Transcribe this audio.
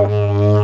Oh.